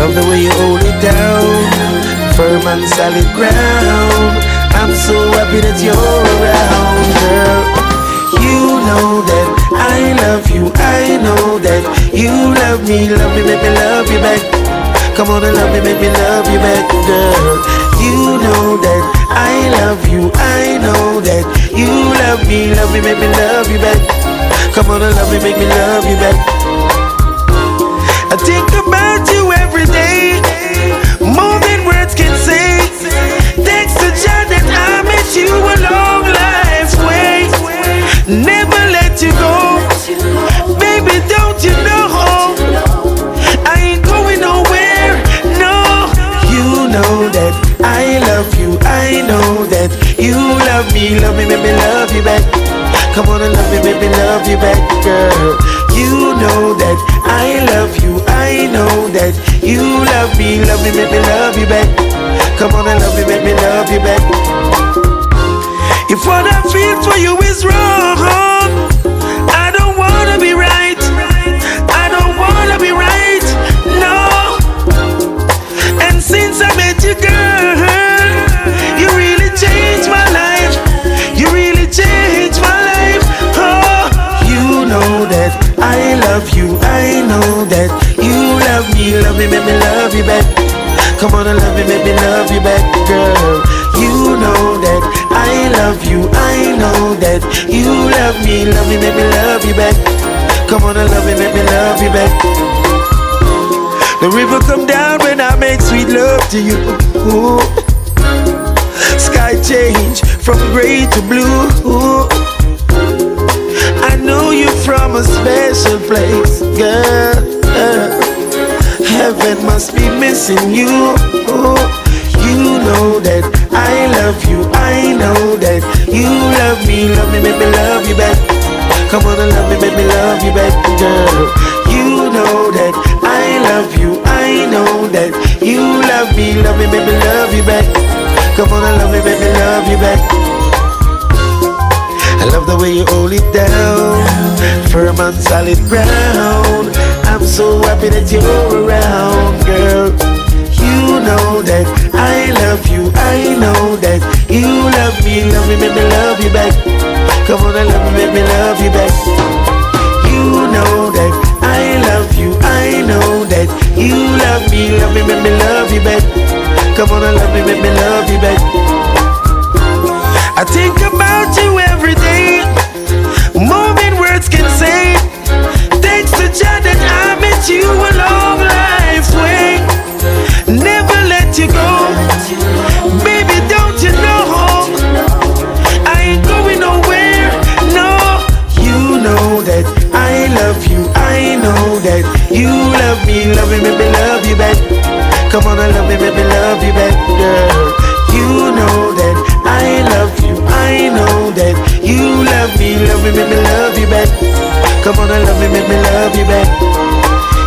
love the way you hold it down, firm and solid ground. I'm so happy that you're around, girl. You know that I love you, I know that you love me, love me, make me love you back. Come on and love me, make me love you back, girl. You know that I love you, I know that you love me, love me, make me love you back. Come on and love me, make me love you back. I think And love make me love you back, girl. You know that I love you. I know that you love me. Love me, me love you back. Come on and love me, me love you back. If what I feel for you is wrong, love you. I know that you love me. Love me, make me love you back. Come on and love me, make me love you back, girl. You know that I love you. I know that you love me. Love me, make me love you back. Come on and love me, make me love you back. The river come down when I make sweet love to you. Ooh. Sky change from gray to blue. Ooh. From a special place, girl. Heaven must be missing you. You know that I love you. I know that you love me. Love me, make me love you back. Come on and love me, make me love you back, girl. You know that I love you. I know that you love me. Love me, make me love you back. Come on and love me, make me love you back. I love the way you hold it down, firm and solid ground. I'm so happy that you're around, girl. You know that I love you. I know that you love me. Love me, make me love you back. Come on and love me, make me love you back. You know that I love you. I know that you love me. Love me, make me love you back. Come on and love me, make me love you back. I you a long life's way. Never let you go, baby. Don't you know? I ain't going nowhere. No, you know that I love you. I know that you love me. Love me, make me love you back. Come on and love me, make me love you back, girl. You know that I love you. I know that you love me. Love me, make me love you back. Come on love love I love. I love love love? Love me, make me love you back.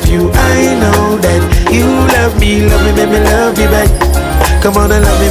love you. I know that you love me. Love me, make me love you back. Come on and love me,